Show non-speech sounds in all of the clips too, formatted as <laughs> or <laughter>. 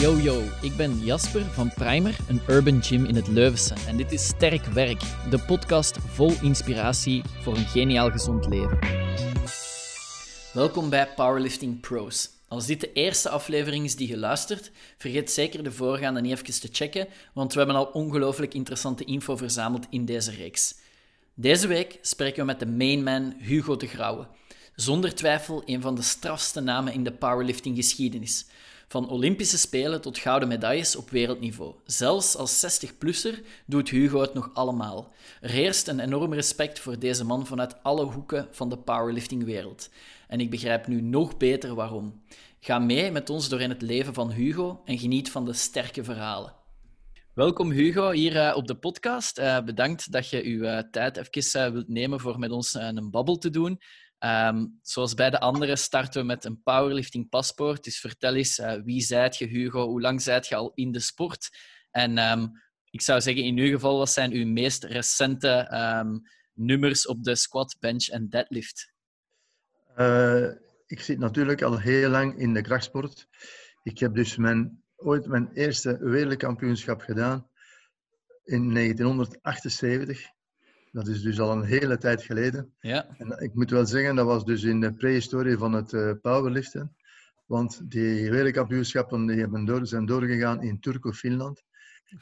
Yo yo, ik ben Jasper van Primer, een urban gym in het Leuvense. En dit is Sterk Werk, de podcast vol inspiratie voor een geniaal gezond leven. Welkom bij Powerlifting Pros. Als dit de eerste aflevering is die je luistert, vergeet zeker de voorgaande niet even te checken, want we hebben al ongelooflijk interessante info verzameld in deze reeks. Deze week spreken we met de mainman Hugo de Grauwe. Zonder twijfel een van de strafste namen in de powerlifting geschiedenis. Van Olympische Spelen tot gouden medailles op wereldniveau. Zelfs als 60-plusser doet Hugo het nog allemaal. Er heerst een enorm respect voor deze man vanuit alle hoeken van de powerliftingwereld. En ik begrijp nu nog beter waarom. Ga mee met ons door in het leven van Hugo en geniet van de sterke verhalen. Welkom Hugo hier uh, op de podcast. Uh, bedankt dat je uw uh, tijd even wilt nemen voor met ons een babbel te doen. Um, zoals bij de anderen starten we met een powerlifting paspoort. Dus vertel eens, uh, wie zijt je, Hugo? Hoe lang zijt je al in de sport? En um, ik zou zeggen, in uw geval, wat zijn uw meest recente um, nummers op de squat, bench en deadlift? Uh, ik zit natuurlijk al heel lang in de krachtsport. Ik heb dus mijn, ooit mijn eerste wereldkampioenschap gedaan in 1978. Dat is dus al een hele tijd geleden. Ja. En ik moet wel zeggen, dat was dus in de prehistorie van het uh, powerliften. Want die wereldkampioenschappen die hebben door, zijn doorgegaan in Turku, Finland.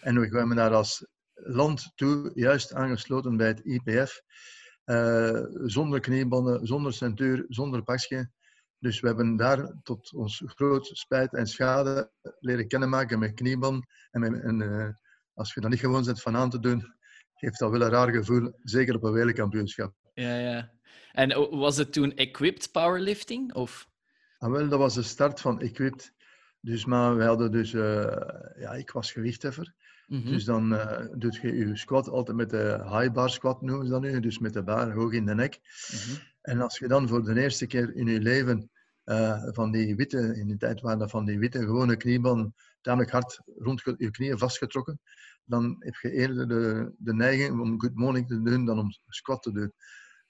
En we kwamen daar als land toe, juist aangesloten bij het IPF. Uh, zonder kniebanden, zonder centuur, zonder pasje. Dus we hebben daar tot ons groot spijt en schade leren kennismaken met kniebanden. En, met, en uh, als je dat niet gewoon bent van aan te doen, geeft dat wel een raar gevoel, zeker op een wereldkampioenschap. Ja, ja. En was het toen equipped powerlifting? Of? Ah, wel, dat was de start van equipped. Dus, maar we hadden dus, uh, ja, ik was gewichtheffer. Mm -hmm. Dus dan uh, doe je je squat altijd met de high bar squat, noemen ze dat nu. Dus met de bar hoog in de nek. Mm -hmm. En als je dan voor de eerste keer in je leven uh, van die witte, in de tijd waren dat van die witte gewone kniebanden, tamelijk hard rond je knieën vastgetrokken dan heb je eerder de, de neiging om good morning te doen dan om squat te doen.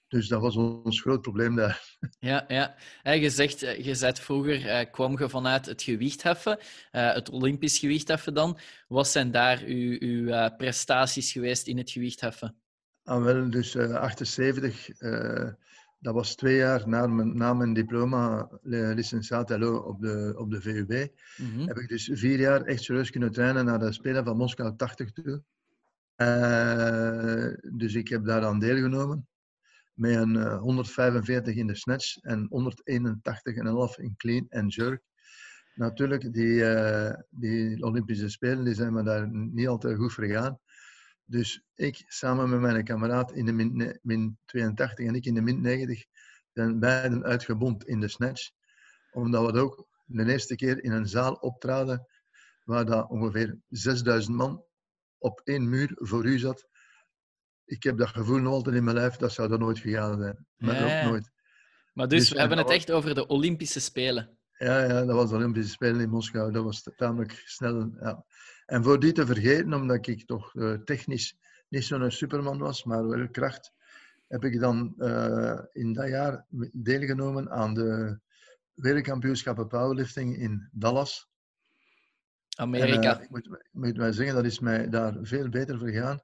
Dus dat was ons groot probleem daar. <laughs> Ja, ja. En je zegt, je zet vroeger eh, kwam je vanuit het gewichtheffen, uh, het Olympisch gewichtheffen dan. Wat zijn daar uw, uw uh, prestaties geweest in het gewichtheffen? Ah, wel, dus 78, dat was twee jaar na mijn, na mijn diploma licentiaat LO op de, op de VUB. Mm -hmm. Heb ik dus vier jaar echt serieus kunnen trainen naar de Spelen van Moskou 80 toe. Uh, dus ik heb daaraan deelgenomen. Met een uh, 145 in de snatch en 181,5 in clean en jerk. Natuurlijk, die, uh, die Olympische Spelen die zijn me daar niet altijd goed vergaan. Dus ik samen met mijn kameraad in de min, min 82 en ik in de min 90 zijn beiden uitgebomd in de snatch. Omdat we het ook de eerste keer in een zaal optraden waar dat ongeveer 6000 man op één muur voor u zat. Ik heb dat gevoel nog altijd in mijn lijf, dat zou er nooit gegaan zijn. Maar ja, ook nooit. Maar dus, dus we hebben het echt over de Olympische Spelen. Ja, ja, dat was de Olympische Spelen in Moskou. Dat was tamelijk snel. Ja. En voor die te vergeten, omdat ik toch uh, technisch niet zo'n superman was, maar wel kracht, heb ik dan uh, in dat jaar deelgenomen aan de wereldkampioenschappen powerlifting in Dallas. Amerika. En, uh, ik, moet, ik moet mij zeggen, dat is mij daar veel beter vergaan.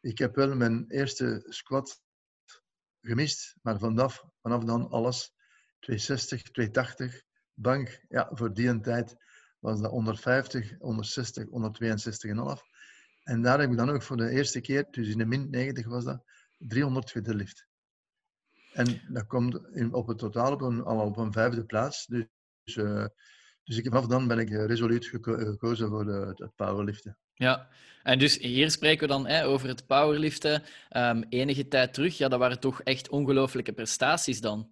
Ik heb wel mijn eerste squat gemist, maar vanaf, vanaf dan alles. 260, 280, bank, ja, voor die een tijd was dat 150, 160, 162,5. En daar heb ik dan ook voor de eerste keer, dus in de min 90 was dat, 300 gedeadlift. En dat komt in, op het totaal op een, al op een vijfde plaats. Dus, uh, dus ik, vanaf dan ben ik resoluut geko gekozen voor de, het powerliften. Ja, en dus hier spreken we dan hè, over het powerliften. Um, enige tijd terug, ja, dat waren toch echt ongelooflijke prestaties dan?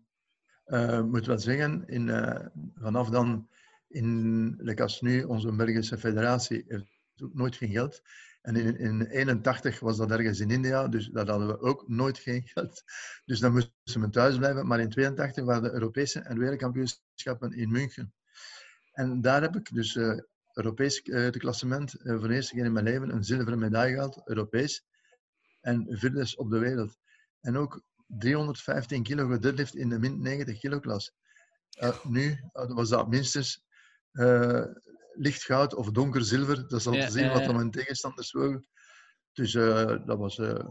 Uh, moet wel zeggen, in, uh, vanaf dan in als nu onze Belgische federatie heeft ook nooit geen geld. En in 1981 was dat ergens in India, dus daar hadden we ook nooit geen <laughs> geld. Dus dan moesten we thuis blijven. Maar in 82 waren de Europese en wereldkampioenschappen in München. En daar heb ik dus uh, Europees de klassement uh, voor de eerste keer in mijn leven een zilveren medaille gehad, Europees. En vierde op de wereld. En ook 315 kilo gedeadlift in de min 90 kilo klas. nu was dat minstens uh, licht goud of donker zilver. Dat is al Ja, te zien wat dan mijn tegenstanders wogen. Dus eh, dat was... eh,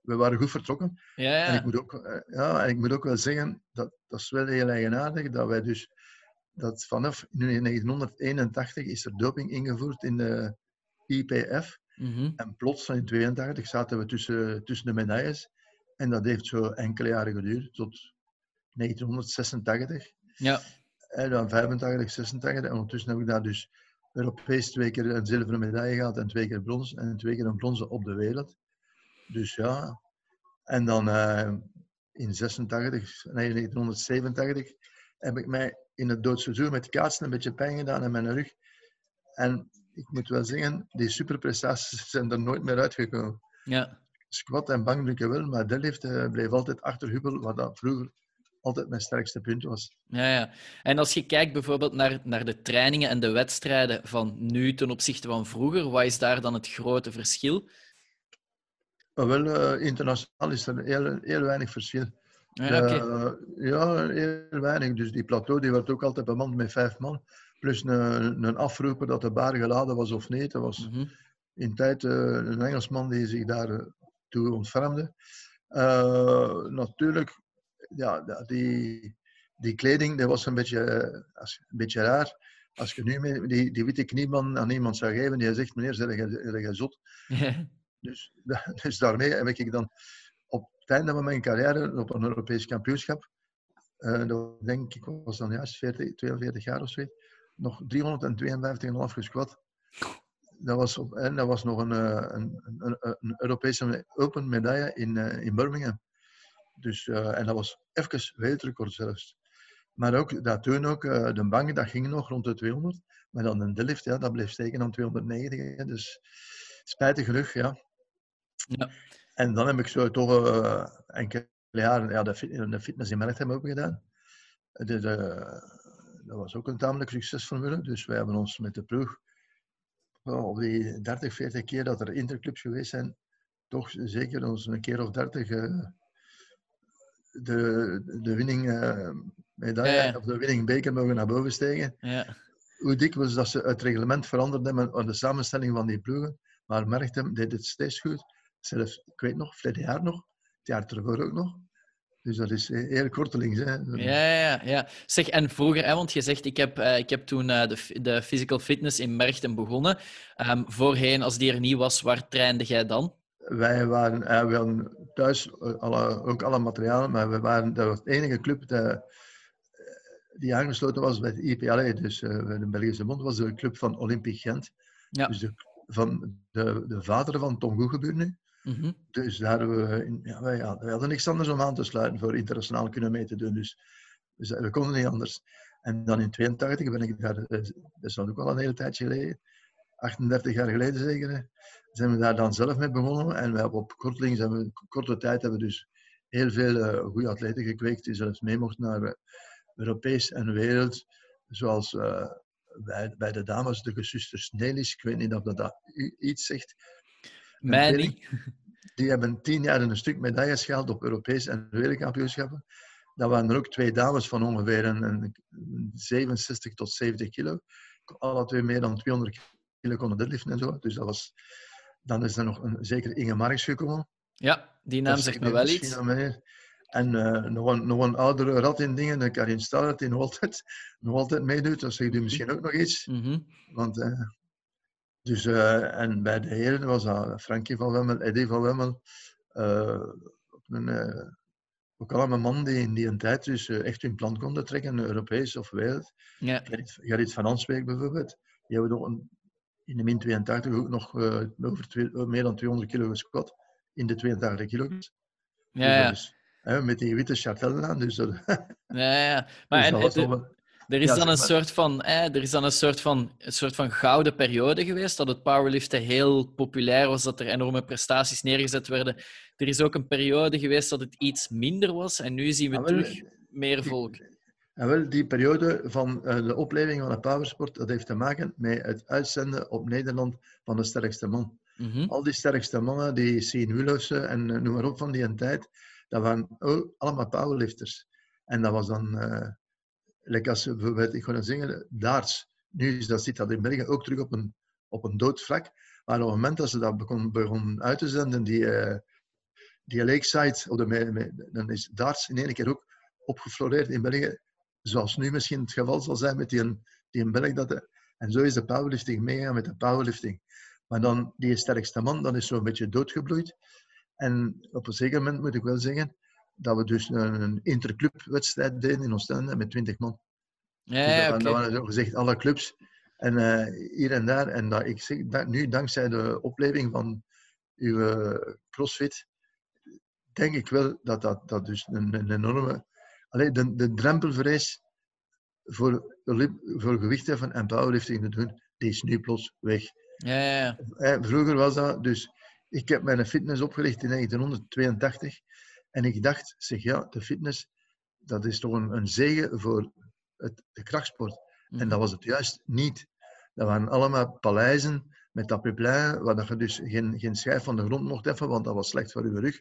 we waren goed vertrokken. Ja, En ik moet ook, ja, en ik moet ook wel zeggen, dat, dat is wel heel eigenaardig, dat wij dus, dat vanaf 1981 is er doping ingevoerd in de IPF. Mhm. En plots, van in 82, zaten we tussen, tussen de medailles. En dat heeft zo enkele jaren geduurd, tot 1986. Ja. En dan 85, 86. En ondertussen heb ik daar dus Europees twee keer een zilveren medaille gehad en twee keer brons. En twee keer een bronzen op de wereld. Dus ja. En dan eh, in 86, nee, 1987 heb ik mij in het doodse zoen met kaatsen een beetje pijn gedaan in mijn rug. En ik moet wel zeggen, die superprestaties <laughs> zijn er nooit meer uitgekomen. ja. Squat en bankdrukken wel, maar deadlift eh, bleef altijd achter Hubbel, wat dat vroeger altijd mijn sterkste punt was. Ja, ja. En als je kijkt bijvoorbeeld naar, naar de trainingen en de wedstrijden van nu ten opzichte van vroeger, wat is daar dan het grote verschil? Maar wel, eh, internationaal is er heel, heel weinig verschil. Ja, oké. Eh, ja, heel weinig. Dus die plateau die werd ook altijd bemand met vijf man. Plus een, een afroeper dat de bar geladen was of niet. Dat was Mhm. in tijd eh, een Engelsman die zich daar eh, toe ontfermde. Natuurlijk, ja, die, die kleding dat was een beetje, eh, als- een beetje raar. Als je nu mee- die, die witte knieband aan iemand zou geven, die zegt, meneer, zeg jij zot? Dus, <laughs> dus daarmee heb ik dan op het einde van mijn carrière op een Europees kampioenschap, dat denk ik was dan juist 40, 42 jaar of zo, nog 352,5 gesquat. Dat was, op, en dat was nog een, eh, een, een, een Europese Open medaille in, in Birmingham. Dus, eh, en dat was even wereldrecord zelfs. Maar ook, dat toen ook, eh, de bank dat ging nog rond de 200. Maar dan een deadlift, ja, dat bleef steken aan 290. hè. Dus spijtig genoeg, ja. Ja. En dan heb ik zo toch eh, enkele jaren ja, de, fit- de fitness in Merchtem ook gedaan. Dus, eh, dat was ook een tamelijk succesformule. Dus wij hebben ons met de ploeg op die 30, 40 keer dat er interclubs geweest zijn, toch zeker ons een keer of 30 eh, de, de winning eh, medaille Ja, ja. of de winning beker mogen naar boven stegen. Ja. Hoe dikwijls dat ze het reglement veranderd hebben aan de samenstelling van die ploegen. Maar Merchtem deed het steeds goed. Zelfs, ik weet nog, verleden jaar nog, het jaar ervoor ook nog. Dus dat is eh, heel kortelings. Hè. Ja, ja, ja. Zeg, en vroeger, hè, want je zegt, ik heb, eh, ik heb toen de, de physical fitness in Merchten begonnen. Ehm, voorheen, als die er niet was, waar trainde jij dan? Wij waren, eh, we hadden thuis eh, alle, ook alle materialen, maar we waren, dat was de enige club dat, eh, die aangesloten was bij het IPLE, dus bij de Belgische Bond, was de club van Olympique Gent. Ja. Dus de, van de, de vader van Tom Goegebuur nu. Mhm. Dus daar hebben we, in- ja, wij, ja, wij hadden niks anders om aan te sluiten voor internationaal kunnen mee te doen. Dus, dus we konden niet anders. En dan in 82 ben ik daar, dat is al ook al een hele tijdje geleden, 38 jaar geleden zeker, zijn we daar dan zelf mee begonnen. En we hebben op kortelings, hebben we, korte tijd hebben we dus heel veel eh, goede atleten gekweekt die zelfs mee mochten naar Europees en wereld. Zoals eh, bij, bij de dames, de gezusters Nelis. Ik weet niet of dat, iets zegt. Mij niet. <laughs> die hebben tien jaar een stuk medailles gehaald op Europees en wereldkampioenschappen. Dat waren er ook twee dames van ongeveer een, een 67 tot 70 kilo. Alle twee meer dan 200 kilo konden deadliften en zo. Dus dat was... Dan is er nog een zeker Inge Marks gekomen. Ja, die naam zegt me wel iets. En eh, nog, een, nog een oudere rat in dingen, Karin Starr, die nog altijd, <laughs> nog altijd meedoet. Dat zegt u misschien ook nog iets. Mhm. Want, eh, dus, eh, en bij de heren was dat Frankie van Wemmel, Eddie van Wemmel. ook, een, ook allemaal mannen die in die tijd dus echt hun plan konden trekken, Europees of wereld. Ja. Gerrit, Gerrit van Ansbeek bijvoorbeeld. Die hebben nog een, in de min 82 ook nog eh, over twee- eh, meer dan 200 kilo gesquat. In de 82 kilo. Dus Ja, is, hè, met die witte chartellen aan. Dus dat, <laughs> ja, ja. Maar dus en, Er is Ja, dan een soort van, eh, er is dan een soort van, een soort van gouden periode geweest dat het powerliften heel populair was, dat er enorme prestaties neergezet werden. Er is ook een periode geweest dat het iets minder was en nu zien we Ah, terug meer volk. En wel, die periode van eh, de opleving van de powersport, dat heeft te maken met het uitzenden op Nederland van de sterkste man. Mhm. Al die sterkste mannen, die Sien Willossen en eh, noem maar op van die tijd, dat waren allemaal powerlifters. En dat was dan, eh like als bijvoorbeeld, ik ga dan zeggen, darts. nu is dat, zit dat in België ook terug op een, op een dood vlak. Maar op het moment dat ze dat begonnen begon uit te zenden, die, uh, die Lakeside, of de, dan is darts in één keer ook opgefloreerd in België. Zoals nu misschien het geval zal zijn met die, die België. Dat de, en zo is de powerlifting meegaan met de powerlifting. Maar dan, die sterkste man, dan is zo'n beetje doodgebloeid. En op een zeker moment moet ik wel zeggen dat we dus een, een interclubwedstrijd deden in Oostende met 20 man. Ja, dus dat, okay. waren zo gezegd alle clubs. En uh, hier en daar. En dat, ik zeg dat nu, dankzij de opleving van uw uh, CrossFit, denk ik wel dat dat, dat dus een, een enorme... Alleen de, de voor, voor gewichtheffen en powerlifting te doen, die is nu plots weg. Ja, ja, ja. Vroeger was dat dus... Ik heb mijn fitness opgericht in 1982. En ik dacht, zeg ja, de fitness, dat is toch een, een zegen voor het, de krachtsport. En Mhm. dat was het juist niet. Dat waren allemaal paleizen met tapiplein, waar dat je dus geen, geen schijf van de grond mocht heffen, want dat was slecht voor je rug.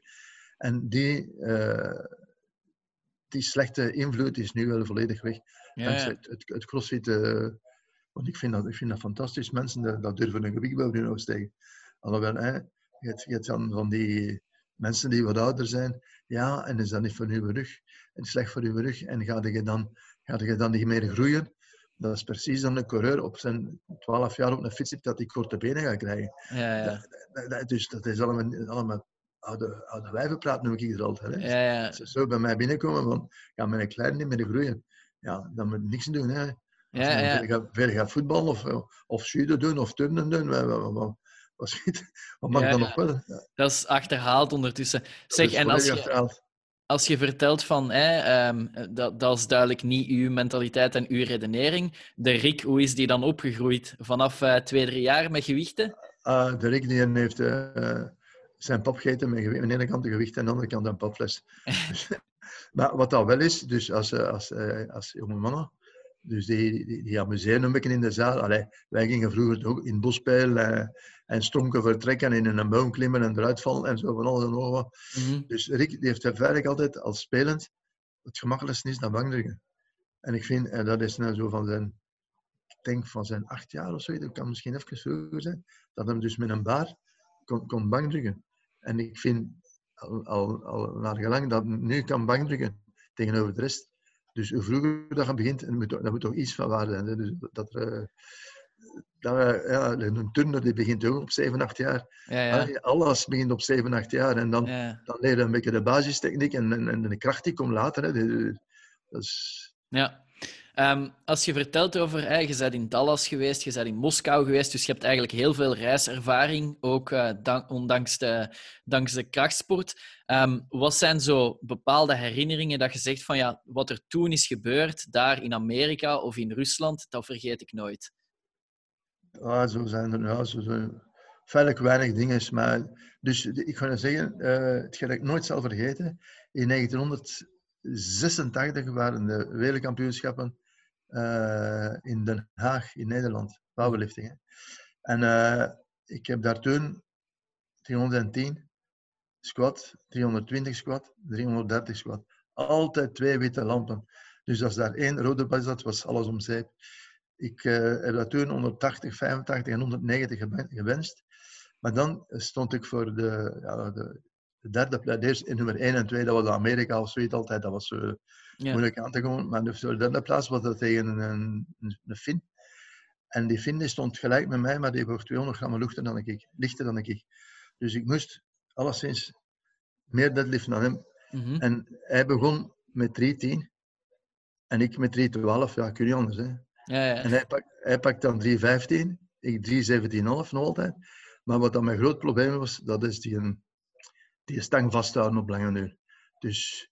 En die, eh, die slechte invloed is nu wel volledig weg. ja, Dankzij ja. het, het, het crossfit. eh, want ik vind, dat, ik vind dat fantastisch. Mensen dat, dat durven een gewicht boven hun steken. Alhoewel, hè, je, hebt, je hebt dan van die mensen die wat ouder zijn. Ja, en is dat niet voor uw rug? En slecht voor uw rug. En ga je dan, ga je dan niet meer groeien? Dat is precies dan een coureur op zijn 12 jaar op een fiets zit, dat hij korte benen gaat krijgen. ja, ja. Dat- dat- Dus dat is allemaal, allemaal oude, oude wijvenpraat, noem ik hier altijd. Hè. ja, ja. Als ze zo bij mij binnenkomen van, ja, mijn klein niet meer groeien. Ja, dan moet niks doen. Hè. Ja, ja. Veel, gaat, gaat voetballen of, of judo doen of turnen doen. Wat, wat, wat, wat, wat mag Ja, dan nog wel? Dat is achterhaald ondertussen. Zeg, en als je, achterhaald. als je vertelt van hè, ehm, dat, dat is duidelijk niet uw mentaliteit en uw redenering. De Rick, hoe is die dan opgegroeid? Vanaf eh, twee, drie jaar met gewichten? Ah, de Rick die heeft eh, zijn pap gegeten met gewicht. Aan de ene kant de gewicht en aan de andere kant een papfles. <laughs> Dus, maar wat dat wel is, dus als, eh, als, eh, als jonge mannen, dus die, die, die amuseren een beetje in de zaal. Allee, wij gingen vroeger ook in het bos spelen eh, en stronken vertrekken en in een boom klimmen en eruit vallen en zo van alles en nog wat. Mhm. Dus Rick die heeft eigenlijk altijd als spelend het gemakkelijkste is naar bankdrukken. En ik vind, en dat is nou zo van zijn, ik denk van zijn acht jaar of zo, dat kan misschien even vroeger zijn, dat hem dus met een baar kon, kon bankdrukken. En ik vind al, al, al naar gelang dat nu kan bankdrukken tegenover de rest. Dus hoe vroeger dat je begint, moet, dat moet toch iets van waarde zijn. Dus dat, er, eh, dat, er, ja, een turner die begint ook op 7, 8 jaar. Ja, ja. Alles begint op 7, 8 jaar. En dan, ja. dan leer je een beetje de basistechniek en, en, en de kracht die komt later. Hè. Is, Ja. Ehm, als je vertelt over, je bent in Dallas geweest, je bent in Moskou geweest, dus je hebt eigenlijk heel veel reiservaring, ook eh, dank- ondanks de, dankzij de krachtsport. Ehm, wat zijn zo bepaalde herinneringen dat je zegt van ja, wat er toen is gebeurd, daar in Amerika of in Rusland, dat vergeet ik nooit. ah, zo zijn er ja, zo, zo, feitelijk weinig dingen. Maar, dus ik ga zeggen, eh het ga ik nooit zal vergeten. In 1986 waren de wereldkampioenschappen in Den Haag, in Nederland. Powerlifting. Hè. En eh, ik heb daar toen 310 squat, 320 squat, 330 squat. Altijd twee witte lampen. Dus als daar één rode bij zat, was alles om zeep. Ik eh, heb dat toen 180, 85 en 190 gewen- gewenst. Maar dan stond ik voor de, ja, de, de derde plaats. Eerst in nummer 1 en 2, dat was Amerika of zoiets altijd. Dat was Ja. moeilijk aan te komen. Maar de derde plaats was dat tegen een, een, een Fin. En die Fin die stond gelijk met mij, maar die woog 200 gram lichter dan ik. Lichter dan ik. Dus ik moest alleszins meer deadliften dan hem. Mhm. En hij begon met 310 en ik met 312. Ja, kun je anders. Hè. Ja, ja. En hij pakt, hij pakt dan 315, ik 317,5 nog altijd. Maar wat dan mijn groot probleem was, dat is die, een, die stang vasthouden op lange duur. Dus,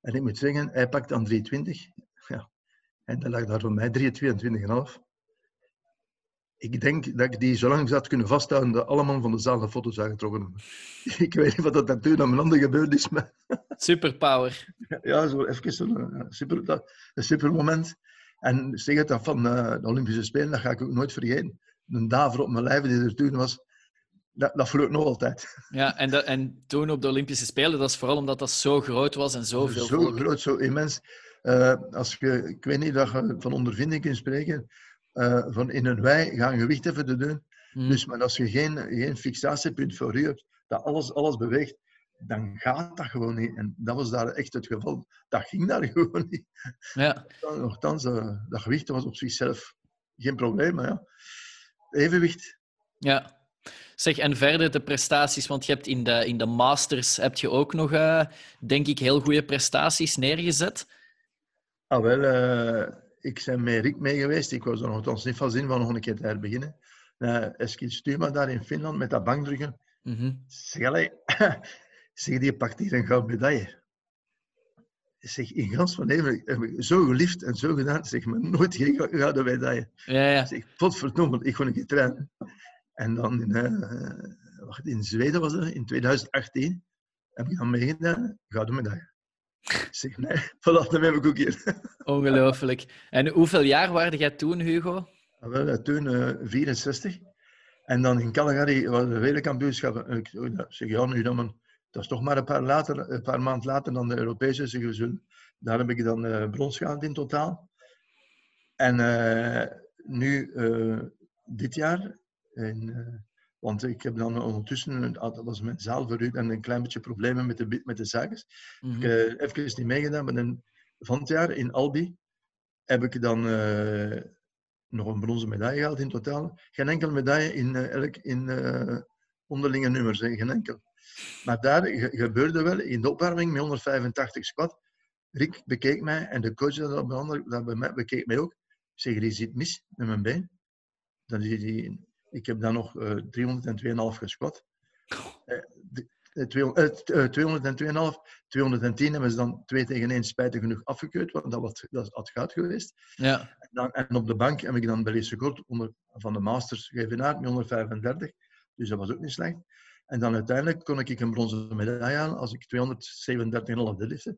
en ik moet zeggen, hij pakt dan 320. Ja. En dan lag daar voor mij 322,5. Ik denk dat ik die zo lang zat kunnen vasthouden dat alle man van de zaal de foto's aangetrokken hebben. <laughs> Ik weet niet wat dat dan toen aan mijn handen gebeurd is, maar <laughs> Superpower. ja, zo even eh, super, dat, een super moment. En zeg het dat van eh, de Olympische Spelen, dat ga ik ook nooit vergeten. Een daver op mijn lijf die er toen was, dat, dat voel ik nog altijd. <laughs> Ja, en, dat, en toen op de Olympische Spelen, dat is vooral omdat dat zo groot was en zoveel zo volk. groot, zo immens. Eh, als je, ik weet niet dat je van ondervinding kunt spreken. eh, van in een wei gaan gewicht even te doen. Mhm. Dus, maar als je geen, geen fixatiepunt voor hebt, dat alles, alles beweegt, dan gaat dat gewoon niet. En dat was daar echt het geval. Dat ging daar <laughs> gewoon niet. Ja. Nochtans, eh, dat gewicht was op zichzelf geen probleem, maar ja. Evenwicht. Ja. Zeg, en verder de prestaties, want je hebt in de, in de Masters heb je ook nog, eh, denk ik, heel goede prestaties neergezet. Ah, wel, eh, ik ben met Rick mee geweest. Ik was er nogthans niet van zin van nog een keer te herbeginnen. Uh, Eskil Stuma daar in Finland met dat bankdrukken. Mhm. Zeg, allee, <laughs> zeg, die pakt hier een gouden medaille. Zeg, in gans van heb ik zo geliefd en zo gedaan. Zeg, maar nooit geen gouden medaille. Ja, ja. Zeg, potverdomme, ik kon een keer trainen. En dan in, eh, wacht, in Zweden was het, in 2018, heb ik dan meegedaan, gouden medaille. Ik zeg, nee, <laughs> voilà, dan heb ik ook hier. <laughs> Ongelooflijk. En hoeveel jaar waarde jij toen, Hugo? Wel, eh, toen eh, 64. En dan in Calgary was de wereldkampioenschap. Ik zeg, ja, nu dan, maar dat is toch maar een paar, later, een paar maanden later dan de Europese. Zeg, daar heb ik dan eh, brons gehaald in totaal. En nu, dit jaar, in, eh, want ik heb dan ondertussen, ah, dat was mijn zaal verhuurd en een klein beetje problemen met de, met de zaken. Mhm. Ik heb even niet meegedaan, maar dan, van het jaar in Albi heb ik dan eh, nog een bronzen medaille gehaald in totaal. Geen enkele medaille in, eh, elk, in eh, onderlinge nummers, hè, geen enkel. Maar daar ge- gebeurde wel in de opwarming met 185 squat. Rick bekeek mij en de coach dat, dat bij mij bekeek mij ook. Ik zeg, er is iets mis met mijn been. Dan is die, ik heb dan nog eh 302,5 gesquat. Eh, de- eh, 200 eh, 202,5, 210 hebben ze dan 2 tegen 1 spijtig genoeg afgekeurd, want dat, was, dat had goud geweest. Ja. En, dan, en op de bank heb ik dan Belize Kort onder, van de Masters geëvenaard met 135, dus dat was ook niet slecht. En dan uiteindelijk kon ik een bronzen medaille halen als ik 237,5 deadlift heb.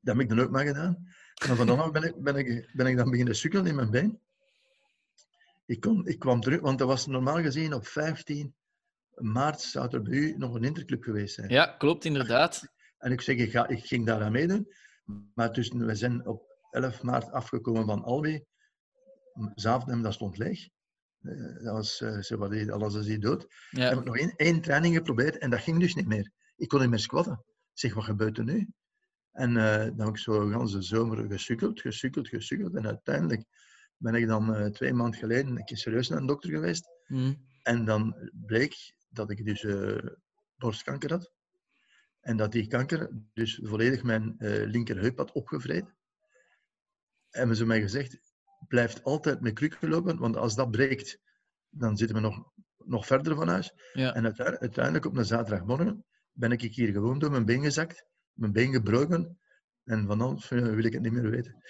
Dat heb ik dan ook maar gedaan. En van dan af ben ik, ben, ik, ben ik dan beginnen sukkelen in mijn been. Ik, kon, ik kwam terug, want dat was normaal gezien op 15 maart zou er bij u nog een interclub geweest zijn. ja, klopt inderdaad. En ik zeg, ik, ga, ik ging daar aan meedoen. Maar tussen, we zijn op 11 maart afgekomen van Albi. Zaventem, dat stond leeg. Eh, Dat was, eh, wat, die- alles is hier dood. Heb ik nog één, één training geprobeerd en dat ging dus niet meer. Ik kon niet meer squatten. Ik zeg, wat gebeurt er nu? En eh, dan heb ik zo de hele zomer gesukkeld, gesukkeld, gesukkeld. En uiteindelijk ben ik dan eh, twee maanden geleden een keer serieus naar een dokter geweest. Mhm. En dan bleek dat ik dus eh, borstkanker had. En dat die kanker dus volledig mijn eh, linkerheup had opgevreten. Hebben ze mij gezegd, blijft altijd met krukken lopen, want als dat breekt, dan zitten we nog, nog verder van huis. Ja. En uiteindelijk, op een zaterdagmorgen ben ik hier gewoon door mijn been gezakt, mijn been gebroken. En vanaf eh, wil ik het niet meer weten.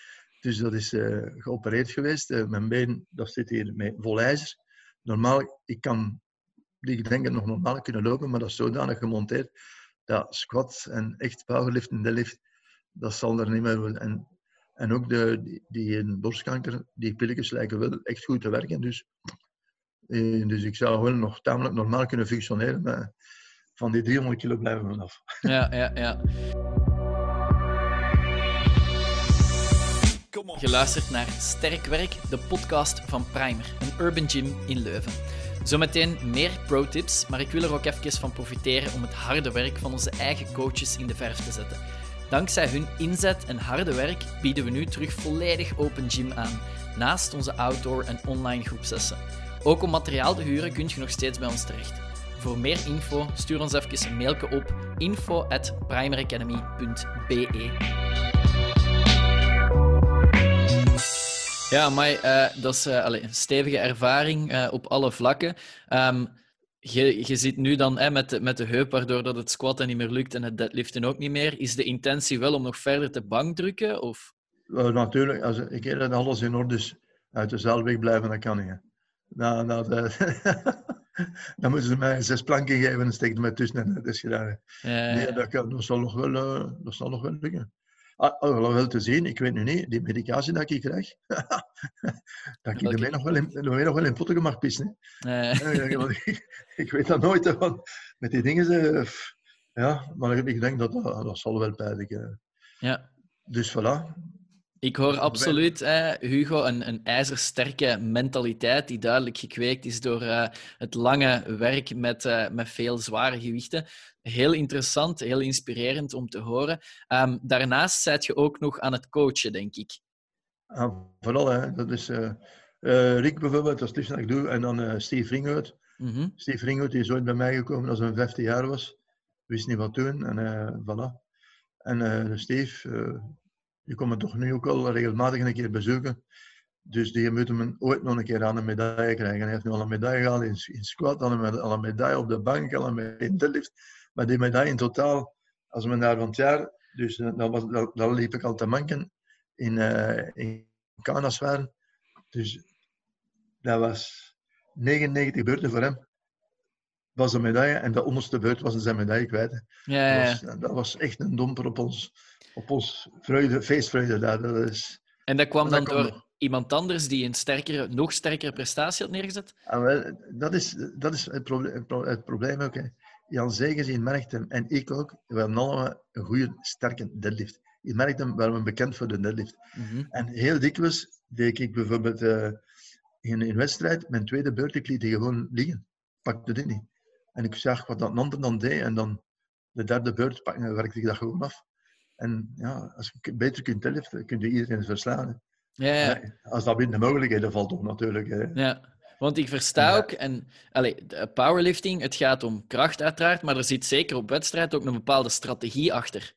Dus dat is eh, geopereerd geweest. Eh, mijn been, dat zit hier met vol ijzer. Normaal, ik kan, ik denk nog normaal kunnen lopen, maar dat is zodanig gemonteerd dat squat en echt powerlift en deadlift, dat zal er niet meer. En, en ook de, die, die in borstkanker, die pilletjes lijken wel echt goed te werken. Dus, eh, dus ik zou wel nog tamelijk normaal kunnen functioneren, maar van die 300 kilo blijven we af. Ja, ja, ja. Je luistert naar Sterk Werk, de podcast van Primer, een urban gym in Leuven. Zometeen meer pro-tips, maar ik wil er ook even van profiteren om het harde werk van onze eigen coaches in de verf te zetten. Dankzij hun inzet en harde werk bieden we nu terug volledig open gym aan, naast onze outdoor en online groepsessen. Ook om materiaal te huren kun je nog steeds bij ons terecht. Voor meer info stuur ons even een mailje op info@primeracademy.be. Ja, maar eh, dat is eh, allee, een stevige ervaring eh, op alle vlakken. Ehm, je, je zit nu dan hè, met, de, met de heup, waardoor dat het squatten niet meer lukt en het deadliften ook niet meer. Is de intentie wel om nog verder te bankdrukken? Of... Natuurlijk, als ik keer dat alles in orde is, uit de zaal wegblijven, dat kan niet. Nou, nou, dat- dan moeten ze mij zes planken geven en steken mij tussen en dat is gedaan. Eh, Nee, dat, kan, dat, zal nog wel, dat zal nog wel lukken. Ah, oh, wel te zien, ik weet nu niet, die medicatie dat ik krijg, <laughs> dat ik Welke? ermee nog wel in, nog wel in potten mag pissen. want <laughs> ik, ik weet dat nooit, hè, want met die dingen, ze, ja, maar ik denk dat dat, dat zal wel pijnlijk. ja. Dus voilà. Ik hoor absoluut, Hugo, een, een ijzersterke mentaliteit die duidelijk gekweekt is door uh, het lange werk met, uh, met veel zware gewichten. Heel interessant, heel inspirerend om te horen. Um, daarnaast zijt je ook nog aan het coachen, denk ik. Ah, vooral, hè. dat is uh, Rick bijvoorbeeld, dat is het dat ik doe, en dan Steve Ringhout. Mm -hmm. Steve Ringhout is ooit bij mij gekomen als hij 15 jaar was. Wist niet wat doen, en voilà. En Steve die komen toch nu ook al regelmatig een keer bezoeken. Dus die moeten me ooit nog een keer aan een medaille krijgen. Hij heeft nu al een medaille gehaald in, in squat, al een, al een medaille op de bank, al een medaille in deadlift. Maar die medaille in totaal, als we daar van het jaar, dus eh, dat, was, dat, dat liep ik al te manken in, uh, in Kanaswaar. Dus dat was 99 beurten voor hem. was een medaille en de onderste beurt was zijn medaille kwijt. Ja, ja. Dat, was, dat was echt een domper op ons op ons vreugde, feestvreugde daar. Dat is, en dat kwam dan door iemand anders die een sterkere, nog sterkere prestatie had neergezet? Ah, wel, dat is, dat is het, probleem, het probleem ook. Hè. Jan Zegers merkt hem, en ik ook, we hebben allemaal een goede, sterke deadlift. Je merkt hem, we bekend voor de deadlift. Mm En heel dikwijls deed ik bijvoorbeeld uh, in een wedstrijd, mijn tweede beurt, ik liet die gewoon liggen. Pakte dit niet. En ik zag wat dat ander dan deed, en dan de derde beurt werkte ik dat gewoon af. En ja, als je beter kunt tellen, kun je iedereen verslaan. Ja, ja. Als dat binnen de mogelijkheden valt, toch natuurlijk. Hè. Ja, want ik versta ook, en allez, powerlifting, het gaat om kracht uiteraard, maar er zit zeker op wedstrijd ook een bepaalde strategie achter.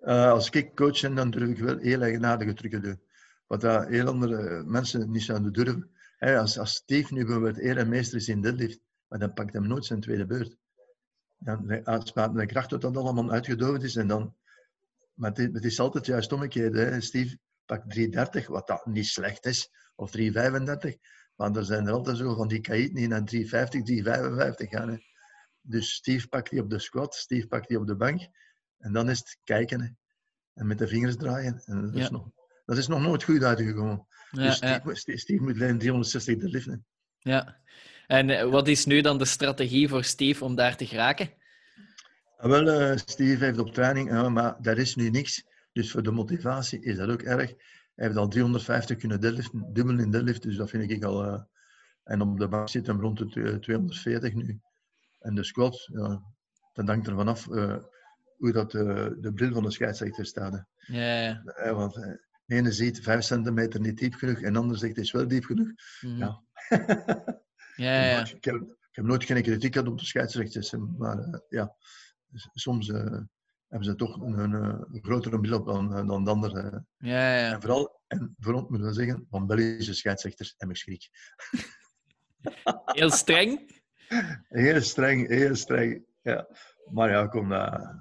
Uh, als ik coach ben, dan durf ik wel heel eigenaardige trucken doen. Wat dat heel andere mensen niet zouden durven. Hey, als, als Steve nu bijvoorbeeld eer en meester is in deadlift, maar dan pakt hem nooit zijn tweede beurt. Dan uitspaart de kracht tot dat allemaal uitgedoofd is en dan maar het, is altijd juist omgekeerd. Hè. Steve pakt 3,30, wat dat niet slecht is, of 3,35. Maar er zijn er altijd zo van die kaïten die naar 3,50, 3,55 gaan. Hè. Dus Steve pakt die op de squat, Steve pakt die op de bank. En dan is het kijken. Hè. En met de vingers draaien. En dat, is nog, dat is nog nooit goed uitgekomen. Ja, dus Steve, ja. Steve, moet alleen 360 de liften. Ja. En eh, wat is nu dan de strategie voor Steve om daar te geraken? Ah, wel, uh, Steve heeft op training, uh, maar daar is nu niks. Dus voor de motivatie is dat ook erg. Hij heeft al 350 kunnen deadliften, dubbel in deadlift, dus dat vind ik al. Uh, en op de bank zit hem rond de 240 nu. En de squat, ja, dat hangt er vanaf hoe dat, de bril van de scheidsrechter staat. Ja, ja. want de ene ziet 5 centimeter niet diep genoeg en de ander zegt het is wel diep genoeg. Mm. Ja. ja, <laughs> ja. ik, heb, ik, heb, nooit geen kritiek gehad op de scheidsrechters, maar ja soms uh, hebben ze toch een, een, een grotere bril op dan, eh, dan de andere. Ja, ja. En vooral, en vooral moeten we zeggen, van Belgische scheidsrechters heb ik schrik. <laughs> Heel streng? Heel streng, heel streng. Ja. Maar ja, kom,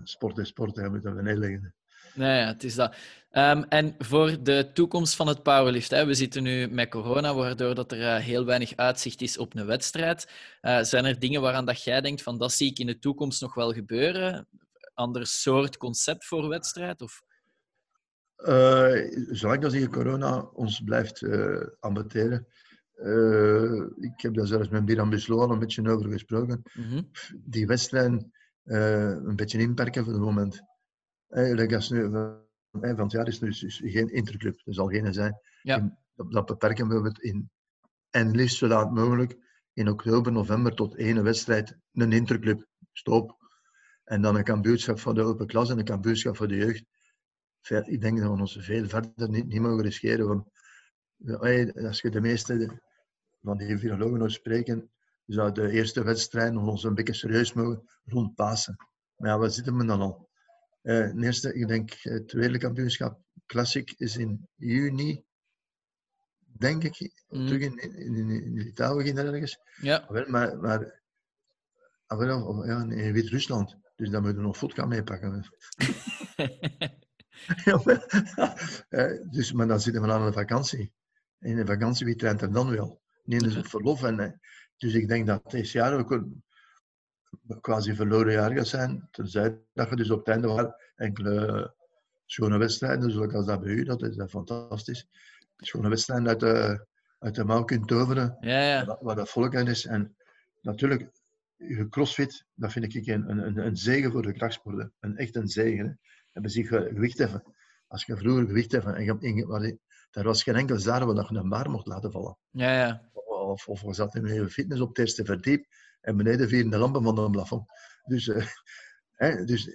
sport is sport, je moet dat beneden leggen. Nee, ja, het is dat. Um, en voor de toekomst van het powerlift, hè, we zitten nu met corona, waardoor dat er uh, heel weinig uitzicht is op een wedstrijd. Uh, zijn er dingen waaraan dat jij denkt van dat zie ik in de toekomst nog wel gebeuren? Ander soort concept voor wedstrijd? Of? Uh, zolang als hier corona ons blijft uh, ambeteren. ik heb daar zelfs met Biram Besloan een beetje over gesproken. Mm -hmm. Die wedstrijden een beetje inperken voor het moment. Eigenlijk als nu van het jaar is dus geen interclub. Er zal geen zijn. Ja. dat, dat, beperken we het in. En liefst zo laat mogelijk in oktober, november tot één wedstrijd een interclub. Stop. En dan een kampioenschap voor de open klas en een kampioenschap voor de jeugd. Ik denk dat we ons veel verder niet, niet mogen riskeren. Want als je de meeste van die virologen hoort spreken, zou de eerste wedstrijd nog ons een beetje serieus mogen rondpassen. Maar ja, waar zitten we dan al? Uh, eerste, ik denk, het wereldkampioenschap Classic is in juni, denk ik, mm. terug in, in, in, in Litouwen ergens. Ja. Wel, maar, maar ah, wel, ja, in Wit-Rusland. Dus dan moeten we nog vodka meepakken. <laughs> <laughs> ja, uh, <laughs> dus, maar dan zitten we aan de vakantie. In de vakantie, wie traint er dan wel? Nee, dus op verlof. En, uh, dus ik denk dat dit jaar ook quasi verloren jaar gaat zijn. Tenzij dat je dus op het einde wel enkele schone wedstrijden, zoals dat bij u, dat is fantastisch. Schone wedstrijden uit de, uit de mouw kunt toveren, ja, ja. Waar, dat volk in is. En natuurlijk, je crossfit, dat vind ik een, een, een zegen voor de krachtsporten. Een echt een zegen. Hè. En we zien gewicht als je vroeger gewicht hebt, en je, je, er was geen enkel zaal waar je een bar mocht laten vallen. Ja, ja. Of, of zaten in een fitness op het eerste verdiep en beneden vieren de lampen van een plafond. Dus, uh, <laughs> hè, dus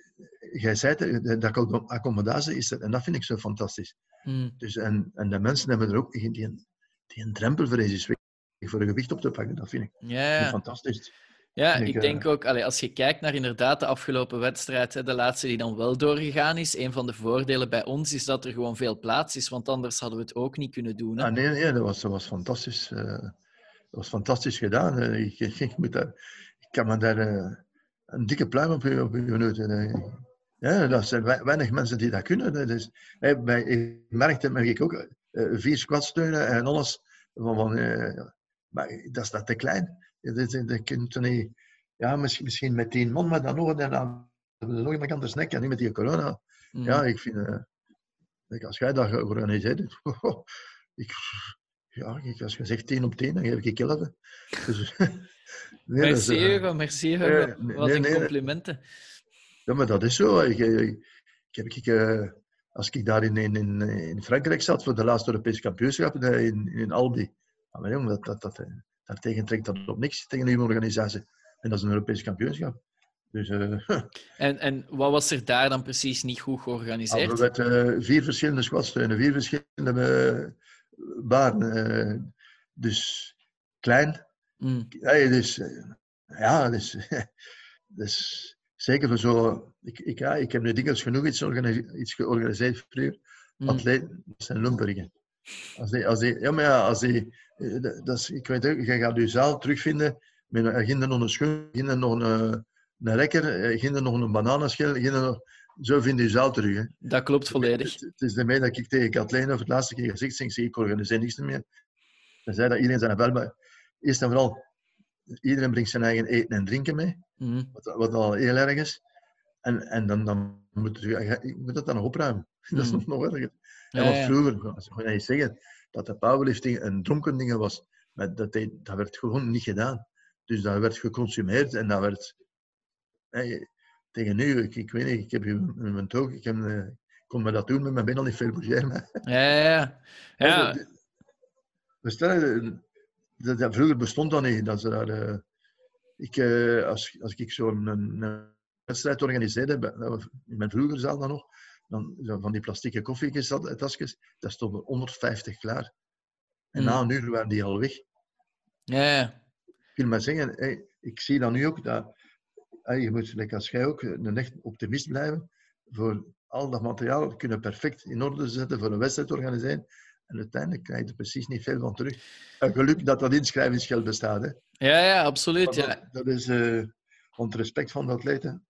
jij zei het, dat accommodatie is dat, en dat vind ik zo fantastisch. Mm. Dus, en, en de mensen hebben er ook die, die, die een drempelvrees is voor een gewicht op te pakken. Dat vind ik, Ja, fantastisch. Ja, Ik, eh, denk ook, allee, als je kijkt naar inderdaad de afgelopen wedstrijd, hè, de laatste die dan wel doorgegaan is, een van de voordelen bij ons is dat er gewoon veel plaats is, want anders hadden we het ook niet kunnen doen. Hè? Ah, nee, nee, dat was, dat was fantastisch. eh, dat was fantastisch gedaan. Eh, Ik, ik, ik moet daar, ik kan me daar eh, een dikke pluim op, op genoten. Eh, Ja, dat zijn wei- weinig mensen die dat kunnen. Dat is, bij, ik merkte, merk ik ook, vier squatsteunen en alles. Van, van, maar dat is dat te klein. Dat, dat, dat kunt je niet, ja, misschien, misschien met tien man, maar dan nog, dan we nog iemand anders nek en niet met die corona. Mm. Ja, ik vind, ik- als jij dat georganiseerd hebt, <laughs> ik, ja, ik, als je zegt 10 op 10, dan geef ik 11. Dus, <laughs> nee, dat is, merci, eh, Hugo, merci, Hugo. eh, nee, Wat nee, een complimenten. ja, maar dat is zo. Ik, ik, ik heb, ik, eh, als ik daar in, in, in, Frankrijk zat voor de laatste Europese kampioenschap in, in Albi, maar jongen, dat, dat, dat, daartegen trekt dat op niks tegen die organisatie. En dat is een Europees kampioenschap. Dus <laughs> En, en wat was er daar dan precies niet goed we georganiseerd? hebben eh, vier verschillende squatsteunen, vier verschillende baren. eh, dus klein, Mm. Ja, dus, ja, dus, dus <laughs> zeker voor zo. Ik, ik, ja, ik heb nu dikwijls genoeg iets, organise- iets georganiseerd vroeger. Mm. Atleten, zijn lumpergen. Als die, als die, ja, maar ja, als die, eh, dat is, ik weet ook, je gaat je zaal terugvinden. Met een, ginder nog een schoen, ginder nog een, een rekker, ginder nog een bananenschil, ginder nog, zo vind je zaal terug. Hè. Dat klopt volledig. Het, het is ermee dat ik tegen Kathleen over het laatste keer gezegd heb, ik ik organiseer niks meer. Dan zei dat iedereen zijn wel, maar eerst en vooral, iedereen brengt zijn eigen eten en drinken mee, Mm. wat, wat al heel erg is. En, en dan, dan moet je, je moet dat dan nog opruimen. <laughs> Dat is nog, nog erger. Ja, En wat ja. vroeger, als je niet zeggen dat de powerlifting een dronken ding was, maar dat, dat werd gewoon niet gedaan. Dus dat werd geconsumeerd en dat werd... Hey, tegen nu, ik, ik weet niet, ik heb hier in mijn toog, ik, heb, eh, ik kon me dat doen met mijn benen al niet veel bougeren. maar- Ja, ja, ja. eh, dat, dat vroeger bestond dat niet. Dat ze daar, eh, ik, eh, als, als ik zo'n een, een wedstrijd organiseerde, in mijn vroeger zaal dan nog, dan, van die plastieke koffietasjes, daar stonden 150 klaar. En Mm. na een uur waren die al weg. ja. Ik wil maar zeggen, hey, ik zie dan nu ook dat je moet, like als jij ook, een echt optimist blijven. Voor al dat materiaal kunnen perfect in orde zetten voor een wedstrijd te organiseren. En uiteindelijk krijg je er precies niet veel van terug. En geluk dat dat inschrijvingsgeld bestaat. Hè. ja, ja absoluut. Maar Ja. dat, dat is eh onder respect van de atleten.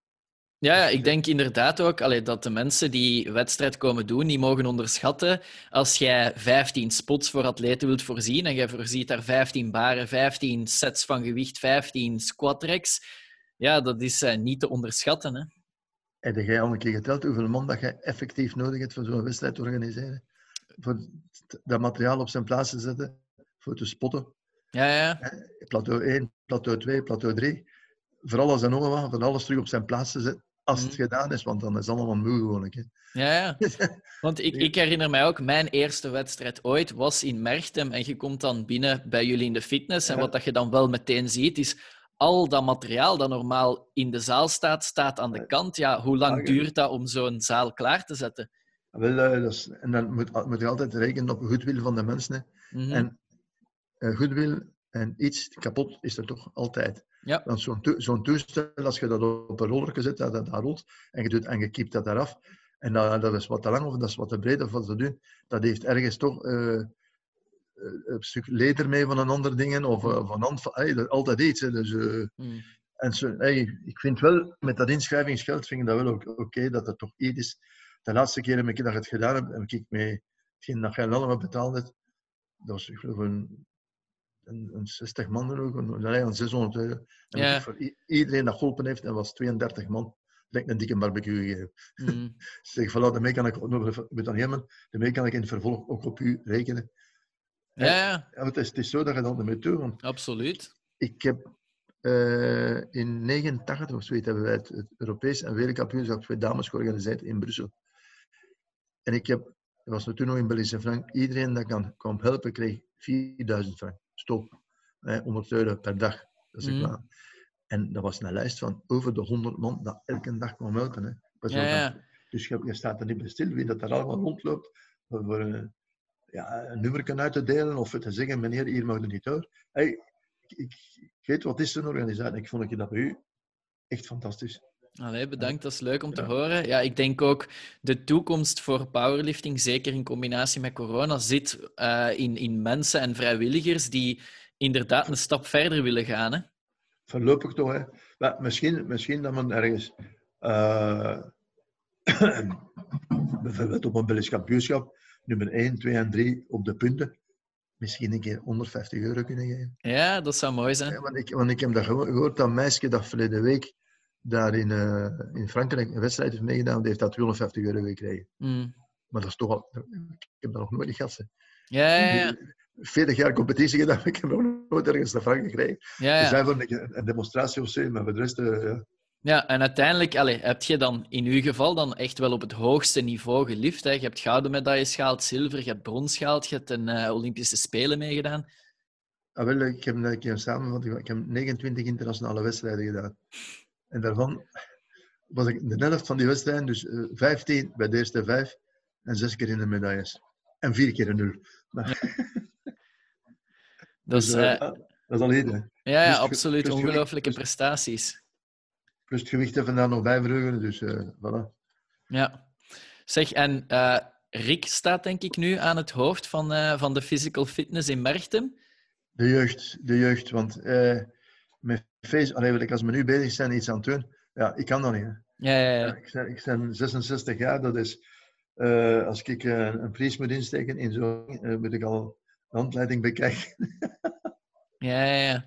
Ja, ja, ik denk inderdaad ook allee, dat de mensen die wedstrijd komen doen, die mogen onderschatten. Als jij 15 spots voor atleten wilt voorzien en jij voorziet daar 15 baren, 15 sets van gewicht, 15 squat racks, ja, dat is eh, niet te onderschatten. Hè? Heb jij al een keer geteld hoeveel man dat jij effectief nodig hebt voor zo'n wedstrijd te organiseren? Voor dat materiaal op zijn plaats te zetten, voor te spotten. Ja, ja. Plateau 1, plateau 2, plateau 3. Voor alles en nog wat, voor alles terug op zijn plaats te zetten. Als het Mhm. gedaan is, want dan is het allemaal moe. Hè. ja, ja. <laughs> Want ik, ik herinner mij ook, mijn eerste wedstrijd ooit was in Merchtem. En je komt dan binnen bij jullie in de fitness. En Ja. wat dat je dan wel meteen ziet, is al dat materiaal dat normaal in de zaal staat, staat aan de Ja. kant. Ja, hoe lang Ja, duurt dat om zo'n zaal klaar te zetten? Wel, eh, dat is, en dan moet, moet je altijd rekenen op goedwil van de mensen. Mhm. En eh, goedwil en iets kapot is er toch altijd. Ja. Want zo'n toe- zo'n toestel, als je dat op een rollerke zet, dat dat daar rolt, en je, doet, en je kiept dat eraf, en dat, dat is wat te lang of dat is wat te breed of wat te dun, dat heeft ergens toch eh, eh, een stuk leder mee van een ander dingen, of eh, van hand, van, hey, dat- altijd iets. Hè, dus, eh, Mhm. en zo, hey, ik vind wel, met dat inschrijvingsgeld vind ik dat wel ook oké, dat het toch iets is. De laatste keer heb ik dat ik het gedaan heb, heb ik mee, hetgeen dat jij allemaal betaald hebt, dat was ik geloof een, een, een 60 man er ook, een, een 600 euro. En Ja. voor iedereen dat geholpen heeft, en was 32 man, lijkt een dikke barbecue gegeven. Mhm. <laughs> Zeg, voilà, daarmee kan ik, moet dan helemaal, daarmee kan ik in het vervolg ook op u rekenen. Ja, het, is, het is zo dat je dat ermee doet, want absoluut. ik heb eh, in 89 of zoiets hebben wij het, het Europees en wereldkampioenschap voor dames georganiseerd in Brussel. En ik heb, was toen nog in Belgische frank, iedereen dat kan kwam helpen kreeg 4000 frank. Stop. Hè, 100 euro per dag. Dat is mm. En dat was een lijst van over de 100 man dat elke dag kwam helpen. Hè. Ja, dan- Dus je, je staat er niet bij stil wie dat er allemaal rondloopt. Voor, voor, eh, ja, een nummer uit te delen of te zeggen, meneer, hier mag je niet door. Hey, ik, ik, ik weet wat is zo'n organisatie. Ik vond dat bij u echt fantastisch. Allee, bedankt, dat is leuk om te Ja. horen. Ja, ik denk ook de toekomst voor powerlifting, zeker in combinatie met corona, zit eh, in, in mensen en vrijwilligers die inderdaad een stap verder willen gaan. Hè? Voorlopig toch, hè. Maar misschien, misschien dat men ergens... eh, <coughs> bijvoorbeeld op een Belgisch kampioenschap, nummer 1, 2 en 3 op de punten, misschien een keer 150 euro kunnen geven. Ja, dat zou mooi zijn. Ja, want, ik, want ik heb dat geho- gehoord, dat meisje dat verleden week daar in, eh, in Frankrijk een wedstrijd heeft meegedaan, die heeft dat 250 euro gekregen. Mm. Maar dat is toch al... Ik heb dat nog nooit gehad. Ja, ja, ja. 40 jaar competitie gedaan, <laughs> ik heb nog nooit ergens de frank gekregen. ja, Er ja. zijn voor een, een demonstratie of zo, maar voor de rest... eh, ja. Ja, en uiteindelijk allee, heb je dan in uw geval dan echt wel op het hoogste niveau gelift. Hè? Je hebt gouden medailles gehaald, zilver, je hebt brons gehaald, je hebt een eh, Olympische Spelen meegedaan. Ah, wel, ik heb, ik heb samen, want ik, heb 29 internationale wedstrijden gedaan. En daarvan was ik de helft van die wedstrijden, dus eh, 15 bij de eerste vijf en zes keer in de medailles. En vier keer een nul. Maar, <laughs> Dus dus, eh, eh, dat is al iets. ja, ja, ge- absoluut gewicht- ongelooflijke prestaties. Plus het gewicht even daar nog bij dus eh voilà. Ja. Zeg, en eh, Rick staat denk ik nu aan het hoofd van, eh, van de physical fitness in Merchtem. De jeugd, de jeugd, want met face, allee, ik als we nu bezig zijn iets aan het doen, ja, ik kan dat niet. Hè. Ja, ja, Ja, ik, ben, ik ben 66 jaar, dat is, als ik een prijs moet insteken in zo'n, moet ik al handleiding bekijken. <laughs> Ja, ja, ja.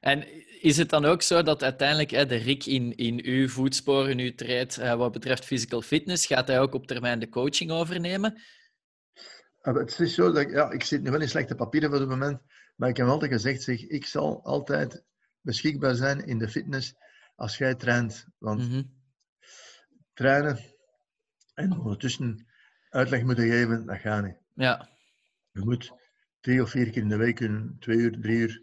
En is het dan ook zo dat uiteindelijk hè, de Rick in, in uw voetsporen nu treedt eh, wat betreft physical fitness? Gaat hij ook op termijn de coaching overnemen? Ah, Het is zo dat ik, ja, ik zit nu wel in slechte papieren voor het moment, maar ik heb altijd gezegd, zeg, ik zal altijd beschikbaar zijn in de fitness als jij traint. Want Mhm. trainen en ondertussen uitleg moeten geven, dat gaat niet. Ja, Je moet drie of vier keer in de week kunnen, twee uur, drie uur,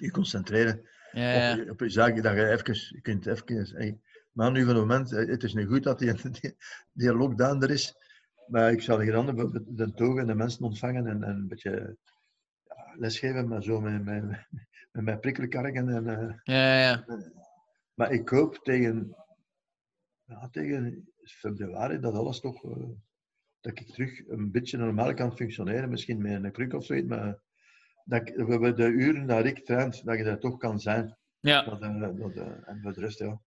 je concentreren ja, ja. op, je, op je zaken dat je even, je kunt even... maar nu van het moment, eh, het is nu goed dat die, <laughs> die, die lockdown er is, maar ik zal hier dan de, togen en de mensen ontvangen en, en een beetje ja, lesgeven, maar zo met, met, met mijn prikkelkarken. En, eh, ja, ja, ja. maar ik hoop tegen, ja, tegen februari dat alles toch, eh, dat ik terug een beetje normaal kan functioneren, misschien met een kruk of zoiets, maar dat ik, we- we de uren dat ik traint, dat je daar toch kan zijn. ja. Dat, eh, dat, eh, en voor de rest, ja.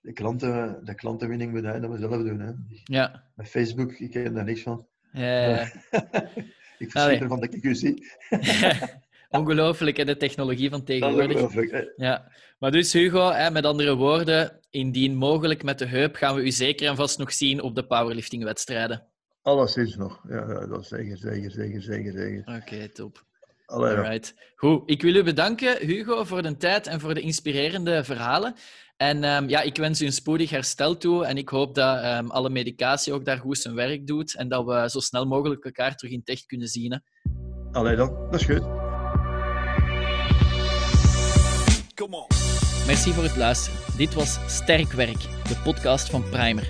De, klanten, de klantenwinning moet dat zelf doen. Hè. ja. Met Facebook, ik ken daar niks van. ja, ja. <laughs> ik verschiet ervan dat ik u zie. <laughs> Ongelooflijk, hè, de technologie van tegenwoordig. ongelooflijk. hè. Ja, maar dus Hugo, hè, met andere woorden, indien mogelijk met de heup gaan we u zeker en vast nog zien op de powerliftingwedstrijden. Alles is nog. Ja, ja, dat is zeker, zeker, zeker, zeker, zeker. Oké, top. Allee, ja. Alright. Goed, ik wil u bedanken, Hugo, voor de tijd en voor de inspirerende verhalen. En ehm, ja, ik wens u een spoedig herstel toe en ik hoop dat ehm, alle medicatie ook daar goed zijn werk doet en dat we zo snel mogelijk elkaar terug in het echt kunnen zien. Hè. Allee dan, dat is goed. Come on. Merci voor het luisteren. Dit was Sterk Werk, de podcast van Primer.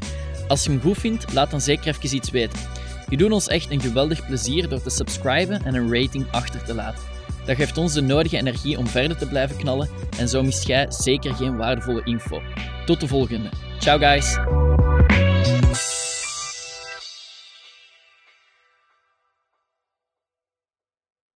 Als je hem goed vindt, laat dan zeker even iets weten. Je doet ons echt een geweldig plezier door te subscriben en een rating achter te laten. Dat geeft ons de nodige energie om verder te blijven knallen en zo mist jij zeker geen waardevolle info. Tot de volgende. Ciao guys!